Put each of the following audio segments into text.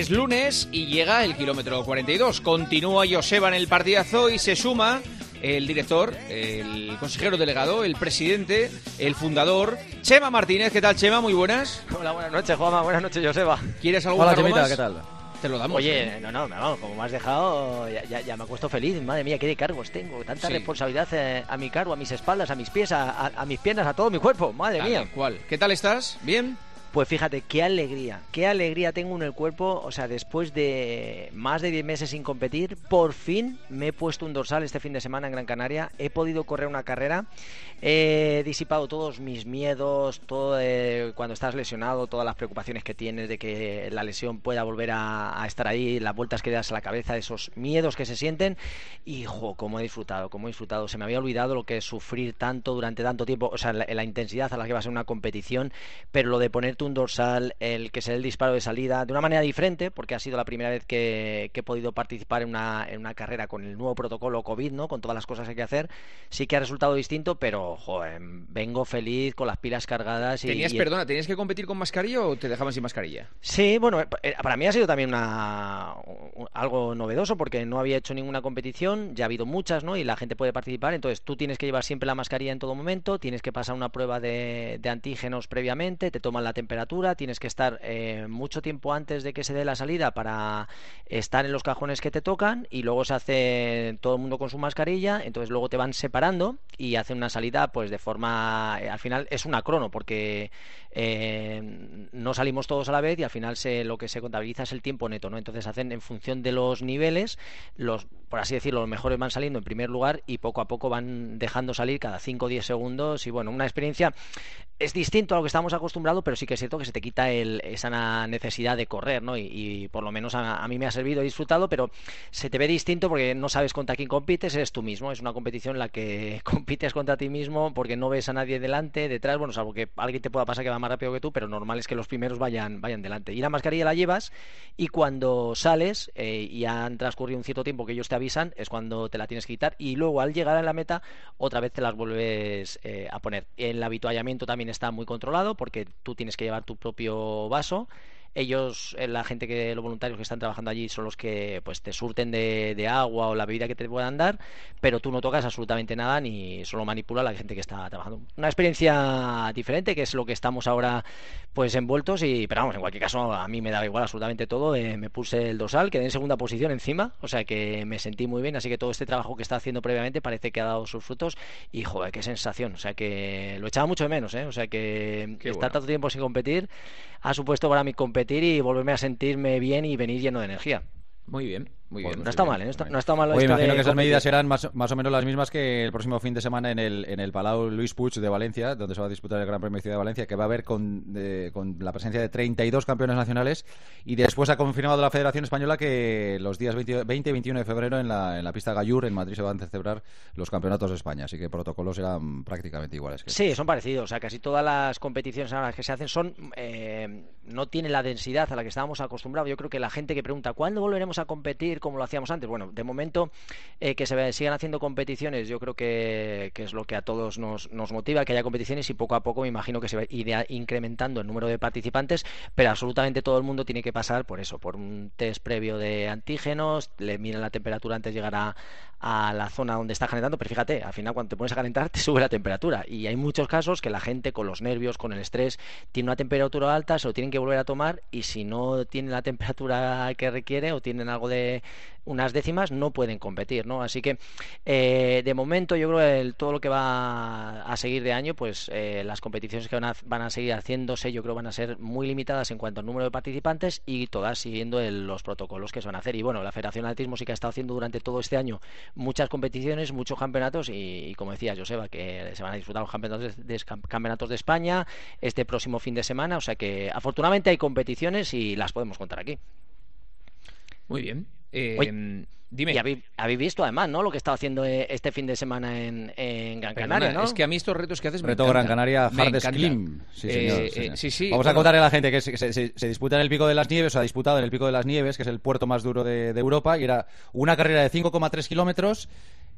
Es lunes y llega el kilómetro 42. Continúa Joseba en el partidazo y se suma el director, el consejero delegado, el presidente, el fundador, Chema Martínez. ¿Qué tal, Chema? Muy buenas. Hola, buenas noches, Juanma. Buenas noches, Joseba. ¿Quieres algo Hola, algo Chemita, más? ¿qué tal? Te lo damos. Oye, ¿eh? no, no, no, como me has dejado, ya, ya, ya me acuesto feliz. Madre mía, qué de cargos tengo. Tanta Sí. responsabilidad eh, a mi cargo, a mis espaldas, a mis pies, a, a- a mis piernas, a todo mi cuerpo. Madre mía. cual. ¿Qué tal estás? ¿Bien? Pues fíjate, qué alegría, qué alegría tengo en el cuerpo. O sea, después de más de 10 meses sin competir, por fin me he puesto un dorsal este fin de semana en Gran Canaria. He podido correr una carrera. He disipado todos mis miedos, todo eh, cuando estás lesionado, todas las preocupaciones que tienes de que la lesión pueda volver a, estar ahí, las vueltas que das a la cabeza, esos miedos que se sienten. Y, jo, cómo he disfrutado, cómo he disfrutado. Se me había olvidado lo que es sufrir tanto durante tanto tiempo, o sea, la, la intensidad a la que va a ser una competición, pero lo de ponerte un dorsal, el que sea el disparo de salida, de una manera diferente, porque ha sido la primera vez que, que he podido participar en una, en una carrera con el nuevo protocolo COVID, ¿no? Con todas las cosas que hay que hacer, sí que ha resultado distinto, pero, joder, vengo feliz, con las pilas cargadas y... ¿Tenías, y- perdona, ¿tenías que competir con mascarilla o te dejaban sin mascarilla? Sí, bueno, eh, para mí ha sido también una, un- algo novedoso porque no había hecho ninguna competición, ya ha habido muchas, ¿no? Y la gente puede participar, entonces tú tienes que llevar siempre la mascarilla en todo momento, tienes que pasar una prueba de, de antígenos previamente, te toman la temperatura, tienes que estar eh, mucho tiempo antes de que se dé la salida para estar en los cajones que te tocan y luego se hace todo el mundo con su mascarilla, entonces luego te van separando y hacen una salida pues de forma, eh, al final es una crono porque eh, no salimos todos a la vez y al final se, lo que se contabiliza es el tiempo neto, ¿no? Entonces hacen en función de los niveles, los, por así decirlo, los mejores van saliendo en primer lugar y poco a poco van dejando salir cada 5 o 10 segundos y bueno, una experiencia es distinto a lo que estamos acostumbrados, pero sí que cierto que se te quita el- esa necesidad de correr, ¿no? Y, por lo menos a, a mí me ha servido, he disfrutado, pero se te ve distinto porque no sabes contra quién compites, eres tú mismo. Es una competición en la que compites contra ti mismo porque no ves a nadie delante, detrás, bueno, salvo que alguien te pueda pasar que va más rápido que tú, pero normal es que los primeros vayan, vayan delante. Y la mascarilla la llevas y cuando sales eh, y han transcurrido un cierto tiempo que ellos te avisan, es cuando te la tienes que quitar y luego al llegar a la meta otra vez te las vuelves eh, a poner. El habituallamiento también está muy controlado porque tú tienes que llevar tu propio vaso. Ellos, eh, la gente que, los voluntarios que están trabajando allí son los que pues te surten de, de agua o la bebida que te puedan dar, pero tú no tocas absolutamente nada ni solo manipula la gente que está trabajando. Una experiencia diferente que es lo que estamos ahora pues envueltos y pero vamos, en cualquier caso a mí me daba igual absolutamente todo, eh, me puse el dorsal, quedé en segunda posición encima, o sea que me sentí muy bien, así que todo este trabajo que está haciendo previamente parece que ha dado sus frutos y joder, qué sensación, o sea que lo echaba mucho de menos, ¿eh? o sea que bueno. tanto tiempo sin competir ha supuesto para mí competir y volverme a sentirme bien y venir lleno de energía. Muy bien, muy bien. no está bien, mal, ¿eh? no está, muy no está mal Oye, imagino de que esas medidas serán más, más o menos las mismas que el próximo fin de semana en el, en el Palau Luis Puig de Valencia, donde se va a disputar el Gran Premio de Ciudad de Valencia, que va a haber con, de- con la presencia de 32 campeones nacionales. Y después ha confirmado la Federación Española que los días 20, 20 y 21 de febrero en la, en la pista Gallur, en Madrid, se van a celebrar los campeonatos de España. Así que protocolos serán prácticamente iguales. Que Sí, son parecidos. O sea, casi todas las competiciones ahora que se hacen son eh, no tienen la densidad a la que estábamos acostumbrados. Yo creo que la gente que pregunta ¿cuándo volveremos a competir como lo hacíamos antes? Bueno, de momento eh, que se sigan haciendo competiciones, yo creo que, es lo que a todos nos, motiva, que haya competiciones y poco a poco me imagino que se va incrementando el número de participantes, pero absolutamente todo el mundo tiene que pasar por eso, por un test previo de antígenos, le miran la temperatura antes de llegar a, a la zona donde está calentando, pero fíjate, al final cuando te pones a calentar te sube la temperatura y hay muchos casos que la gente con los nervios, con el estrés, tiene una temperatura alta, se lo tienen que volver a tomar y si no tienen la temperatura que requiere o tienen algo de unas décimas no pueden competir, ¿no? Así que eh, de momento yo creo que el- todo lo que va a seguir de año, pues eh, las competiciones que van a, van a seguir haciéndose, yo creo van a ser muy limitadas en cuanto al número de participantes y todas siguiendo el- los protocolos que se van a hacer. Y bueno, la Federación de Atletismo sí que ha estado haciendo durante todo este año muchas competiciones, muchos campeonatos y, como decía Joseba, que se van a disfrutar los campeonatos de- campeonatos de España este próximo fin de semana, o sea que afortunadamente hay competiciones y las podemos contar aquí. Muy bien. Eh, Oye, dime. Y habéis, habéis visto además, ¿no? Lo que está haciendo eh, este fin de semana en, en Gran Perdona, Canaria, ¿no? Es que a mí estos retos que haces me Reto encantan. Gran Canaria Me Hard. Slim. Sí, Eh, señor, eh, sí, sí. Vamos a contarle a la gente que se, se- se- se disputa en el Pico de las Nieves, o ha disputado en el Pico de las Nieves, que es el puerto más duro de, de Europa, y era una carrera de 5,3 kilómetros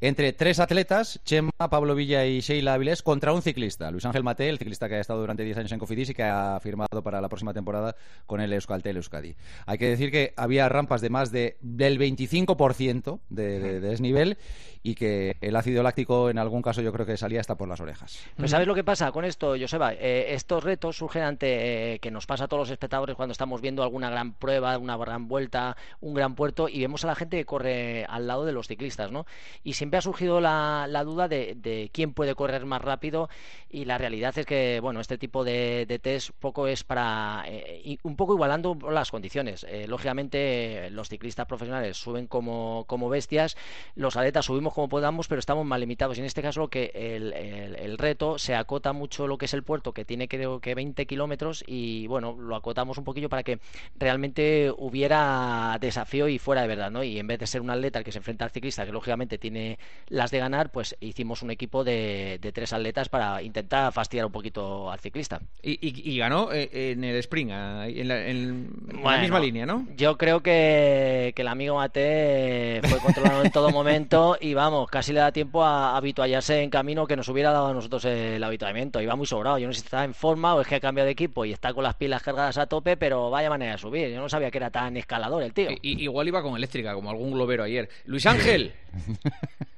entre tres atletas, Chema, Pablo Villa y Sheila Avilés, contra un ciclista, Luis Ángel Mate, el ciclista que ha estado durante 10 años en Cofidis y que ha firmado para la próxima temporada con el Euskaltel Euskadi. Hay que decir que había rampas de más de, del 25% de, de, de desnivel y que el ácido láctico en algún caso yo creo que salía hasta por las orejas. Pues ¿sabes lo que pasa con esto, Joseba? Eh, estos retos surgen ante eh, que nos pasa a todos los espectadores cuando estamos viendo alguna gran prueba, una gran vuelta, un gran puerto y vemos a la gente que corre al lado de los ciclistas, ¿no? Y siempre ha surgido la, la duda de, de, quién puede correr más rápido y la realidad es que, bueno, este tipo de, de test poco es para eh, un poco igualando las condiciones. Eh, lógicamente los ciclistas profesionales suben como, como bestias, los atletas subimos como podamos, pero estamos más limitados. Y en este caso que el, el, el, reto se acota mucho lo que es el puerto, que tiene creo que 20 kilómetros, y bueno, lo acotamos un poquillo para que realmente hubiera desafío y fuera de verdad, ¿no? Y en vez de ser un atleta el que se enfrenta al ciclista, que lógicamente tiene las de ganar, pues hicimos un equipo de, de tres atletas para intentar fastidiar un poquito al ciclista. Y, y, y ganó eh, en el sprint, en la, en bueno, la misma línea, ¿no? Yo creo que, que el amigo Mate fue controlado en todo momento y vamos, casi le da tiempo a habituallarse en camino que nos hubiera dado a nosotros el habituamiento. Iba muy sobrado. Yo no sé si está en forma o es que ha cambiado de equipo y está con las pilas cargadas a tope, pero vaya manera de subir. Yo no sabía que era tan escalador el tío. Y, igual iba con eléctrica, como algún globero ayer. Luis Ángel.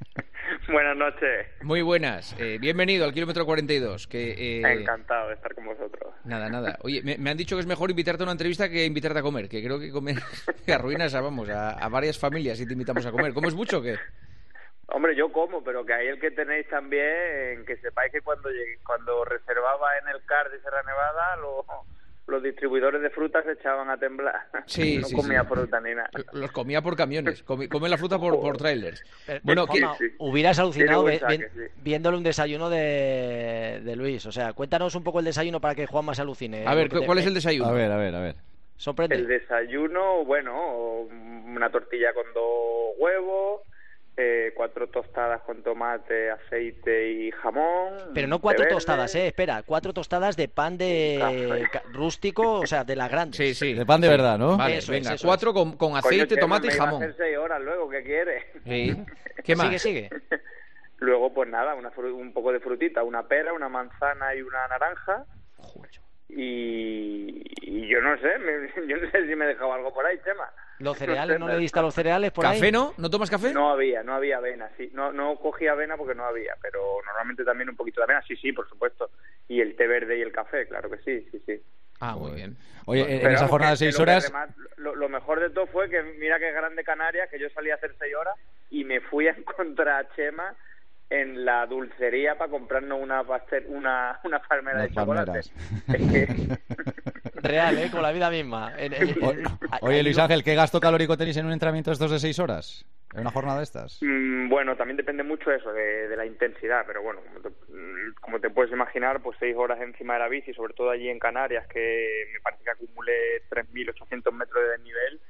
Buenas noches. Muy buenas. Eh, bienvenido al kilómetro 42. Que, eh... Encantado de estar con vosotros. Nada, nada. Oye, me, me, han dicho que es mejor invitarte a una entrevista que invitarte a comer, que creo que comer arruinas a, vamos, a, a varias familias si te invitamos a comer. ¿Cómo es mucho o qué? Hombre, yo como, pero que ahí el que tenéis también, que sepáis que cuando llegué, cuando reservaba en el CAR de Sierra Nevada, lo, los distribuidores de frutas se echaban a temblar. Sí, no sí, comía sí. fruta ni nada. Los comía por camiones, come, come la fruta por, por trailers. Bueno, sí, sí. hubieras alucinado vi, vi, viéndole un desayuno de, de, Luis. O sea, cuéntanos un poco el desayuno para que Juanma se alucine. A ver, ¿cuál te... es el desayuno? A ver, a ver, a ver. Sorprende. El desayuno, bueno, una tortilla con dos huevos, eh, cuatro tostadas con tomate, aceite y jamón. Pero no cuatro tostadas, eh, espera, cuatro tostadas de pan de rústico, o sea, de la grande. Sí, sí. De pan de verdad, ¿no? Vale, eso venga, es, eso cuatro es. con, con, aceite, Coño, tomate y jamón. Va a hacer seis horas luego, ¿qué quiere? Sí. ¿Qué más? Sigue, sigue. luego, pues nada, una, un poco de frutita, una pera, una manzana y una naranja. Joder. Y, y, yo no sé, me, yo no sé si me he dejado algo por ahí, Chema. ¿Los cereales? ¿No le diste a los cereales por ¿Café ahí? no? ¿No tomas café? No había, no había avena, sí. No, no cogí avena porque no había, pero normalmente también un poquito de avena, sí, sí, por supuesto. Y el té verde y el café, claro que sí, sí, sí. Ah, muy bien. Oye, en esa jornada de seis horas... Además, lo, lo, mejor de todo fue que mira que grande Canarias, que yo salí a hacer seis horas y me fui a encontrar a Chema en la dulcería para comprarnos una pastel, una, una palmera Las de chocolate. Real, ¿eh? Con la vida misma. En, en, en... Oye, Luis Ángel, ¿qué gasto calórico tenéis en un entrenamiento de estos de seis horas? ¿En una jornada de estas? Mm, bueno, también depende mucho de eso, de, de la intensidad, pero bueno, como te, como te, puedes imaginar, pues seis horas encima de la bici, sobre todo allí en Canarias, que me parece que acumulé 3.800 metros de desnivel,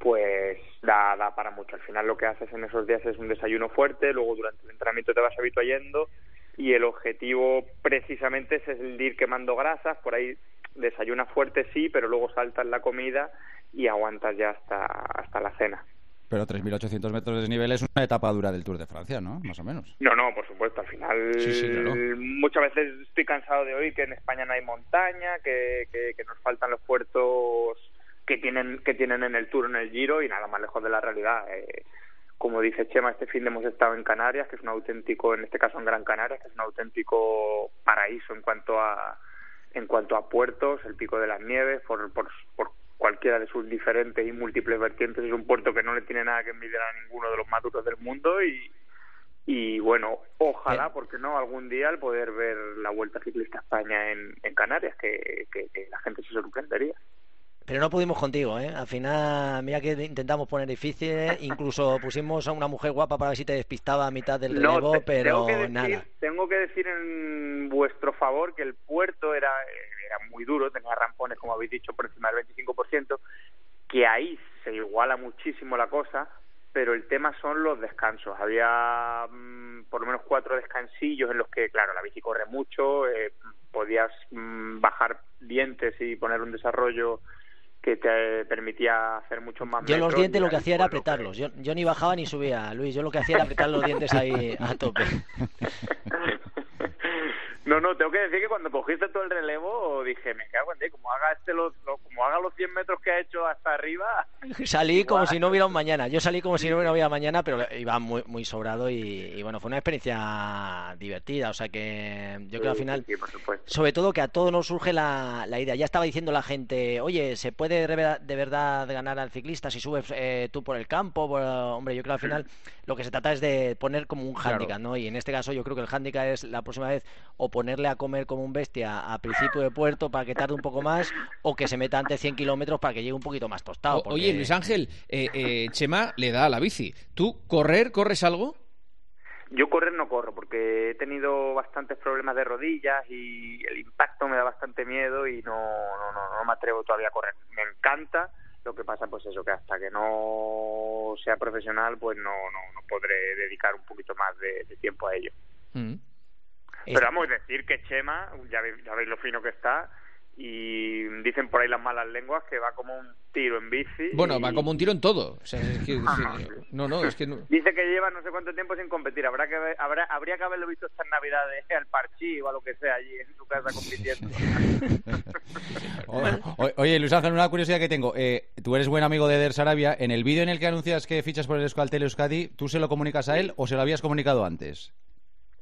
pues da, da para mucho. Al final lo que haces en esos días es un desayuno fuerte, luego durante el entrenamiento te vas habituando y el objetivo precisamente es el de ir quemando grasas, por ahí desayunas fuerte sí, pero luego saltas la comida y aguantas ya hasta, hasta la cena. Pero 3.800 metros de desnivel es una etapa dura del Tour de Francia, ¿no? Más o menos. No, no, por supuesto. Al final, sí, sí, claro. muchas veces estoy cansado de oír que en España no hay montaña, que, que, que nos faltan los puertos que tienen que tienen en el Tour, en el Giro y nada más lejos de la realidad. Eh, como dice Chema, este fin de hemos estado en Canarias, que es un auténtico, en este caso en Gran Canaria, que es un auténtico paraíso en cuanto a en cuanto a puertos, el Pico de las Nieves, por, por, por cualquiera de sus diferentes y múltiples vertientes, es un puerto que no le tiene nada que envidiar a ninguno de los más duros del mundo y, y bueno, ojalá, porque no, algún día el poder ver la Vuelta Ciclista a España en, en Canarias, que, que, que la gente se sorprendería pero no pudimos contigo, ¿eh? Al final, mira que intentamos poner difícil, incluso pusimos a una mujer guapa para ver si te despistaba a mitad del no, relevo, te, pero tengo decir, nada. Tengo que decir en vuestro favor que el puerto era, era muy duro, tenía rampones, como habéis dicho, por encima del 25%, que ahí se iguala muchísimo la cosa, pero el tema son los descansos. Había mmm, por lo menos cuatro descansillos en los que, claro, la bici corre mucho, eh, podías mmm, bajar dientes y poner un desarrollo que te permitía hacer mucho más Yo los dientes lo que hacía era apretarlos. Yo, yo ni bajaba ni subía, Luis. Yo lo que hacía era apretar los dientes ahí a tope. No, no, tengo que decir que cuando cogiste todo el relevo dije, me cago en Dios, como haga este los, lo- como haga los 100 metros que ha hecho hasta arriba, Salí como si no hubiera un mañana. Yo salí como si no hubiera un mañana, pero iba muy, muy sobrado y, y bueno, fue una experiencia divertida. O sea que yo creo que al final, sí, sobre todo que a todos nos surge la, la idea. Ya estaba diciendo la gente, oye, ¿se puede de verdad, ganar al ciclista si subes eh, tú por el campo? Por- hombre, yo creo que al final lo que se trata es de poner como un Claro. hándicap, ¿no? Y en este caso yo creo que el hándicap es la próxima vez o ponerle a comer como un bestia a principio de puerto para que tarde un poco más o que se meta antes 100 kilómetros para que llegue un poquito más tostado. Porque- Oye, Luis Ángel, eh, eh, Chema le da a la bici. ¿Tú correr, corres algo? Yo correr no corro porque he tenido bastantes problemas de rodillas y el impacto me da bastante miedo y no, no, no, no me atrevo todavía a correr. Me encanta, lo que pasa pues eso, que hasta que no sea profesional pues no, no, no podré dedicar un poquito más de, de tiempo a ello. Mm. Pero vamos a decir que Chema, ya veis, ya veis lo fino que está y dicen por ahí las malas lenguas que va como un tiro en bici. Bueno, y- va como un tiro en todo. O sea, es que- no, no, es que no. Dice que lleva no sé cuánto tiempo sin competir. Habrá que ver- habrá, habría que haberlo visto estas navidades al parchí o a lo que sea allí en su casa compitiendo. O- oye, Luis Ángel, una curiosidad que tengo. Eh, tú eres buen amigo de Eder Sarabia. En el vídeo en el que anuncias que fichas por el Euskaltel Euskadi, ¿tú se lo comunicas a él o se lo habías comunicado antes?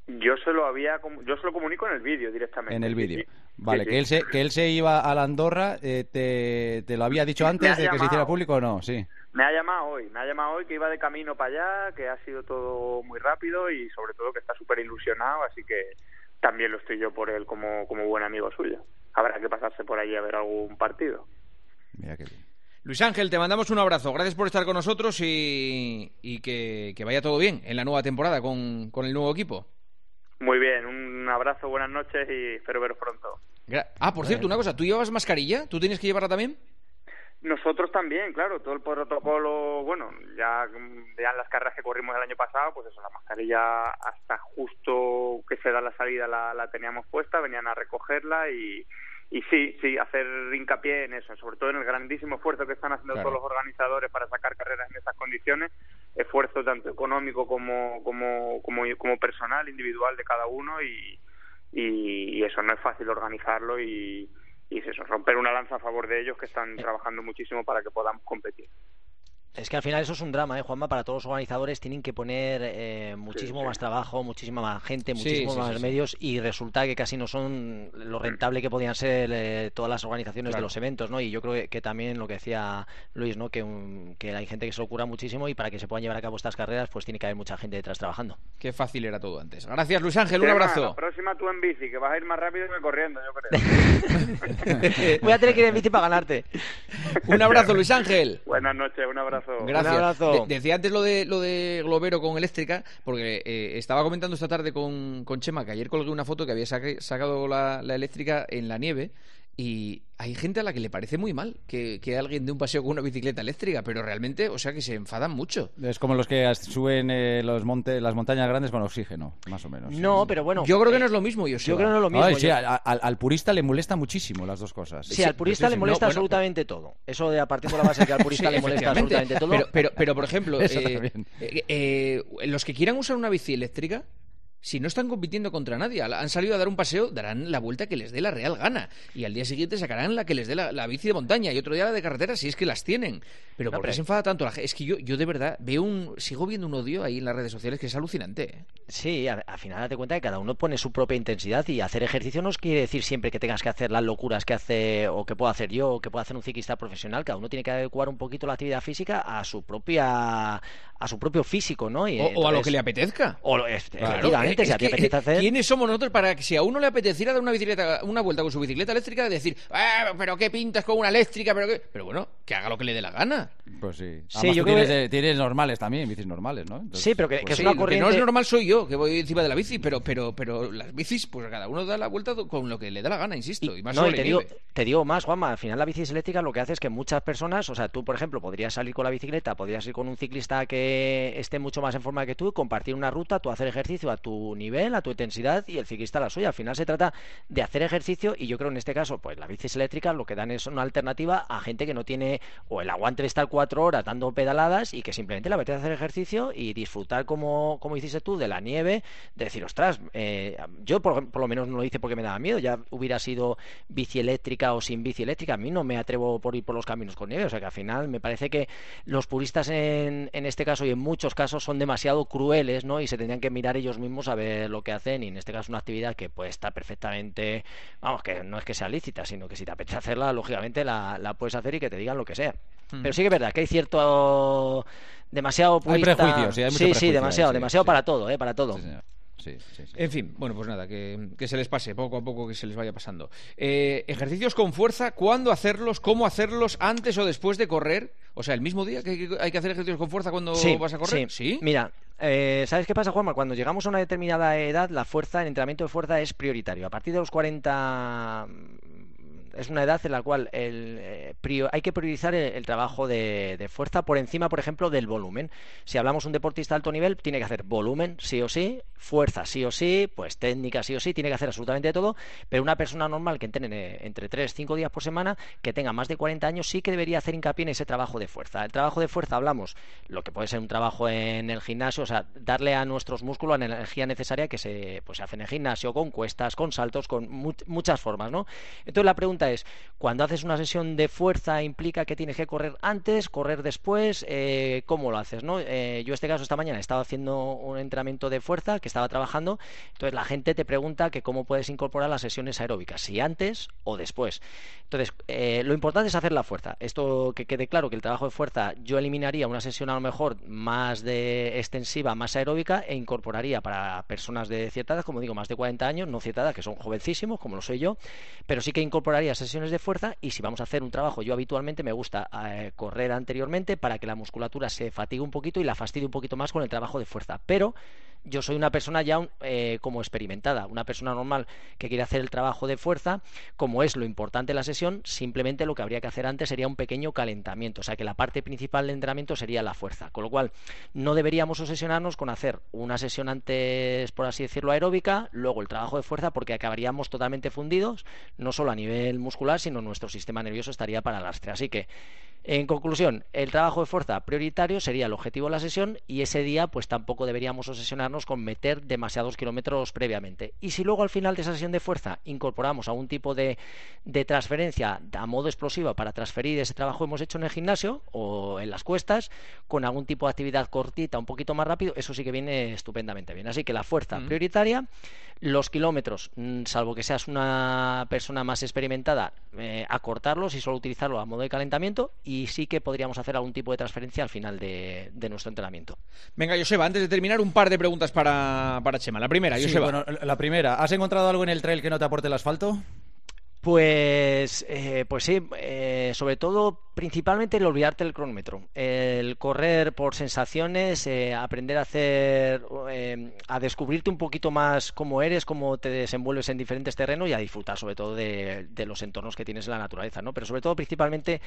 Yo se lo había, yo se lo comunico en el vídeo directamente. En el vídeo. sí. Vale, Sí, que él se que él se iba a la Andorra, eh, te, te lo había dicho antes de que se hiciera público o no, sí. Me ha llamado hoy, me ha llamado hoy que iba de camino para allá, que ha sido todo muy rápido y sobre todo que está súper ilusionado, así que también lo estoy yo por él como, como buen amigo suyo. Habrá que pasarse por allí a ver algún partido. Mira que bien. Luis Ángel, te mandamos un abrazo. Gracias por estar con nosotros y, y que, que vaya todo bien en la nueva temporada con, con el nuevo equipo. Muy bien, un abrazo, buenas noches y espero veros pronto. Gra- ah, por cierto, una cosa, ¿tú llevas mascarilla? ¿Tú tienes que llevarla también? Nosotros también, claro, todo el protocolo, bueno, ya, ya en las carreras que corrimos el año pasado, pues eso, la mascarilla hasta justo que se da la salida la, la teníamos puesta, venían a recogerla y, y sí, sí, hacer hincapié en eso, sobre todo en el grandísimo esfuerzo que están haciendo Claro. todos los organizadores para sacar carreras en estas condiciones, esfuerzo tanto económico como, como, como, como personal, individual de cada uno y, y, y eso no es fácil organizarlo y, y es eso, romper una lanza a favor de ellos que están trabajando muchísimo para que podamos competir. Es que al final eso es un drama, ¿eh, Juanma? Para todos los organizadores tienen que poner eh, muchísimo sí. más trabajo, muchísima más gente, muchísimos sí, más sí, sí. medios y resulta que casi no son lo rentable que podían ser eh, todas las organizaciones Claro. de los eventos, ¿no? Y yo creo que, que también lo que decía Luis, ¿no? Que, un- que hay gente que se lo cura muchísimo y para que se puedan llevar a cabo estas carreras pues tiene que haber mucha gente detrás trabajando. Qué fácil era todo antes. Gracias, Luis Ángel, un abrazo. La próxima tú en bici, que vas a ir más rápido que corriendo, yo creo. Voy a tener que ir en bici para ganarte. un abrazo, Luis Ángel. Buenas noches, un abrazo. Gracias. Un abrazo. De- decía antes lo de lo de Globero con eléctrica, porque eh, estaba comentando esta tarde con, con Chema que ayer colgué una foto que había saca- sacado la, la eléctrica en la nieve y hay gente a la que le parece muy mal que, que alguien dé un paseo con una bicicleta eléctrica, pero realmente, o sea, que se enfadan mucho. Es como los que suben eh, los montes, las montañas grandes con oxígeno, más o menos. No, pero bueno. Yo creo que eh, no es lo mismo, yo Yo creo que no es lo mismo. Ay, sí, yo- a- a- al, purista le molesta muchísimo las dos cosas. Sí, al purista sí, le molesta no, bueno, absolutamente todo. Eso de a partir de la base que al purista Sí, le molesta absolutamente todo. Pero, pero, pero, por ejemplo, eh, eh, eh, los que quieran usar una bici eléctrica, si no están compitiendo contra nadie, han salido a dar un paseo, darán la vuelta que les dé la real gana. Y al día siguiente sacarán la que les dé la, la bici de montaña y otro día la de carretera, si es que las tienen. Pero No, ¿por qué se enfada tanto la gente? Es que yo, yo de verdad veo un, sigo viendo un odio ahí en las redes sociales que es alucinante. ¿eh? Sí, al final date cuenta que cada uno pone su propia intensidad y hacer ejercicio no quiere decir siempre que tengas que hacer las locuras que hace o que puedo hacer yo o que pueda hacer un ciclista profesional. Cada uno tiene que adecuar un poquito la actividad física a su propia a su propio físico, ¿no? Y O, o a lo que le apetezca. o lo- es- Claro, efectivamente, es si a ti que, te apetece hacer. ¿Quiénes somos nosotros para que si a uno le apeteciera dar una bicicleta, una vuelta con su bicicleta eléctrica, decir, "Ah, pero qué pintas con una eléctrica, pero qué. Pero bueno, que haga lo que le dé la gana. Pues sí. Sí, Además, yo tú creo tienes, que- de- tienes normales también, bicis normales, ¿no? Entonces, Sí, pero que, pues que es Sí, una lo que corriente... no es normal soy yo, que voy encima de la bici, pero pero pero las bicis, pues cada uno da la vuelta con lo que le da la gana, insisto. Y, más no, y te digo, te digo más, Juanma, al final la bici eléctrica lo que hace es que muchas personas, o sea, tú, por ejemplo, podrías salir con la bicicleta, podrías ir con un ciclista que esté mucho más en forma que tú, compartir una ruta, tú hacer ejercicio a tu nivel, a tu intensidad y el ciclista la suya. Al final se trata de hacer ejercicio y yo creo en este caso, pues las bicis eléctricas lo que dan es una alternativa a gente que no tiene o el aguante de estar cuatro horas dando pedaladas y que simplemente le apetece hacer ejercicio y disfrutar como, como hiciste tú de la nieve, de decir, ostras, eh, yo por, por lo menos no lo hice porque me daba miedo, ya hubiera sido bici eléctrica o sin bici eléctrica, a mí no me atrevo por ir por los caminos con nieve, o sea que al final me parece que los puristas en, en este caso y en muchos casos son demasiado crueles, ¿no? Y se tendrían que mirar ellos mismos a ver lo que hacen y en este caso una actividad que puede estar perfectamente, vamos, que no es que sea lícita, sino que si te apetece hacerla, lógicamente la, la puedes hacer y que te digan lo que sea. Pero sí que es verdad que hay cierto demasiado Hay prejuicios, sí, hay sí, demasiado, sí, demasiado para todo, eh, para todo. Sí, señor. Sí, sí, sí. En fin, bueno, pues nada, que, que se les pase, poco a poco que se les vaya pasando. Eh, ejercicios con fuerza, ¿cuándo hacerlos? ¿Cómo hacerlos? ¿Antes o después de correr? O sea, el mismo día que hay que, hacer ejercicios con fuerza cuando Sí, vas a correr. sí. Mira, eh, ¿sabes qué pasa, Juanma? Cuando llegamos a una determinada edad, la fuerza, el entrenamiento de fuerza es prioritario. A partir de los 40 mm, es una edad en la cual eh, hay que priorizar el, trabajo de, fuerza por encima, por ejemplo, del volumen. Si hablamos de un deportista de alto nivel, tiene que hacer volumen, sí o sí, fuerza, sí o sí, pues técnica, sí o sí, tiene que hacer absolutamente todo, pero una persona normal que entrene entre 3 5 días por semana, que tenga más de 40 años, sí que debería hacer hincapié en ese trabajo de fuerza. El trabajo de fuerza hablamos, lo que puede ser un trabajo en el gimnasio, o sea, darle a nuestros músculos la energía necesaria que se, pues, se hace en el gimnasio, con cuestas, con saltos, con mu- muchas formas, ¿no? Entonces la pregunta es, cuando haces una sesión de fuerza, ¿implica que tienes que correr antes, correr después? Eh, ¿Cómo lo haces, no? Eh, yo, este caso, esta mañana he estado haciendo un entrenamiento de fuerza que estaba trabajando, entonces la gente te pregunta que cómo puedes incorporar las sesiones aeróbicas, si antes o después. Entonces, eh, lo importante es hacer la fuerza. Esto que quede claro que el trabajo de fuerza yo eliminaría una sesión a lo mejor más de extensiva, más aeróbica e incorporaría para personas de cierta edad, como digo, más de 40 años, no cierta edad, que son jovencísimos, como lo soy yo, pero sí que incorporaría sesiones de fuerza y si vamos a hacer un trabajo, yo habitualmente me gusta eh, correr anteriormente para que la musculatura se fatigue un poquito y la fastidie un poquito más con el trabajo de fuerza. Pero yo soy una persona ya eh, como experimentada, una persona normal que quiere hacer el trabajo de fuerza, como es lo importante de la sesión, simplemente lo que habría que hacer antes sería un pequeño calentamiento, o sea que la parte principal del entrenamiento sería la fuerza, con lo cual no deberíamos obsesionarnos con hacer una sesión antes, por así decirlo, aeróbica, luego el trabajo de fuerza, porque acabaríamos totalmente fundidos, no solo a nivel muscular, sino nuestro sistema nervioso estaría para lastre. Así que en conclusión, el trabajo de fuerza prioritario sería el objetivo de la sesión y ese día pues tampoco deberíamos obsesionarnos con meter demasiados kilómetros previamente. Y si luego al final de esa sesión de fuerza incorporamos algún tipo de, de transferencia a modo explosivo para transferir ese trabajo que hemos hecho en el gimnasio o en las cuestas con algún tipo de actividad cortita, un poquito más rápido, eso sí que viene estupendamente bien. Así que la fuerza Mm. prioritaria, los kilómetros, mm, salvo que seas una persona más experimentada, eh, acortarlos y solo utilizarlo a modo de calentamiento y sí que podríamos hacer algún tipo de transferencia al final de, de nuestro entrenamiento. Venga, Joseba, antes de terminar, un par de preguntas para, para Chema. La primera, Sí, Joseba. bueno, la primera, ¿has encontrado algo en el trail que no te aporte el asfalto? Pues, eh, pues sí, eh, sobre todo, principalmente el olvidarte del cronómetro, el correr por sensaciones, eh, aprender a hacer, eh, a descubrirte un poquito más cómo eres, cómo te desenvuelves en diferentes terrenos y a disfrutar sobre todo de, los entornos que tienes en la naturaleza, ¿no? Pero sobre todo, principalmente,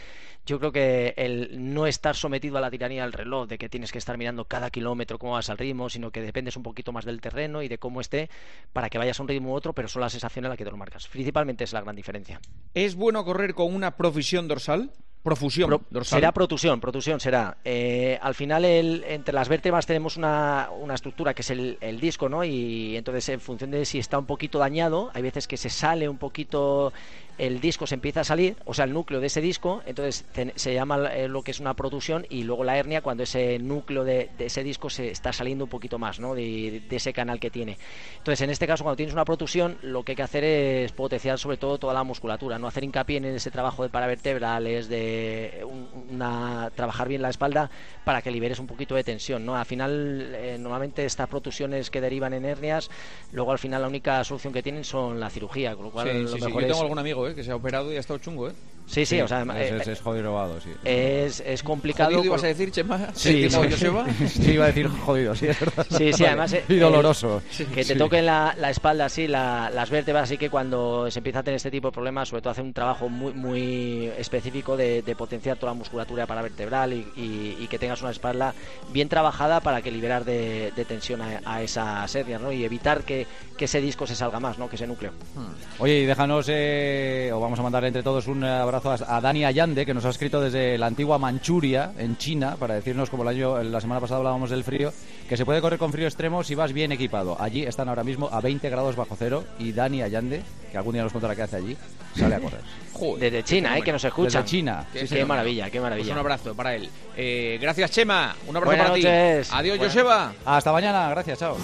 yo creo que el no estar sometido a la tiranía del reloj, de que tienes que estar mirando cada kilómetro cómo vas al ritmo, sino que dependes un poquito más del terreno y de cómo esté para que vayas a un ritmo u otro, pero son las sensaciones las que te lo marcas. Principalmente es la gran diferencia. ¿Es bueno correr con una profusión dorsal? Profusión Pro- dorsal. será protusión, protusión será. Eh, al final, el- entre las vértebras tenemos una, una estructura que es el, el disco, ¿no? Y entonces, en función de si está un poquito dañado, hay veces que se sale un poquito el disco, se empieza a salir, o sea, el núcleo de ese disco, entonces se llama eh, lo que es una protusión y luego la hernia cuando ese núcleo de, de ese disco se está saliendo un poquito más, ¿no? De, de ese canal que tiene. Entonces, en este caso, cuando tienes una protusión, lo que hay que hacer es potenciar sobre todo toda la musculatura, no hacer hincapié en ese trabajo de paravertebrales, de un- una, trabajar bien la espalda para que liberes un poquito de tensión, ¿no? Al final, eh, normalmente estas protusiones que derivan en hernias, luego al final la única solución que tienen son la cirugía, con lo cual Sí, lo sí, sí. Yo mejor tengo es algún amigo eh, que se ha operado y ha estado chungo, ¿eh? Sí, sí, o sea, es, eh, es, es jodido robado, sí. es, es complicado. ¿Jodido ibas por- a decir, Chema? Sí, ¿Tipo sí. Joseba? Sí, iba a decir jodido, sí, es verdad. Sí, sí, Vale. además, eh, Y doloroso. que te Sí. toquen la, la espalda así, la- las vértebras, así que cuando se empieza a tener este tipo de problemas, sobre todo hacer un trabajo muy muy específico de, de potenciar toda la musculatura paravertebral y, y- y que tengas una espalda bien trabajada para que liberar de, de tensión a, a esas hernias, ¿no? Y evitar que, que ese disco se salga más, ¿no? Que ese núcleo. Oye, y déjanos, eh, o vamos a mandarle entre todos un abrazo a, a Dani Allande, que nos ha escrito desde la antigua Manchuria, en China, para decirnos, como el año, la semana pasada hablábamos del frío, que se puede correr con frío extremo si vas bien equipado. Allí están ahora mismo a 20 grados bajo cero y Dani Allande, que algún día nos contará qué hace allí, sale a correr. Joder, Desde China, ¿eh? Que nos escuchan. Desde China. Qué maravilla, qué Pues maravilla. un abrazo para él. Eh, gracias, Chema. Un abrazo Buenas para noches. ti. Adiós, Buenas- Joseba. Hasta mañana, gracias, chao.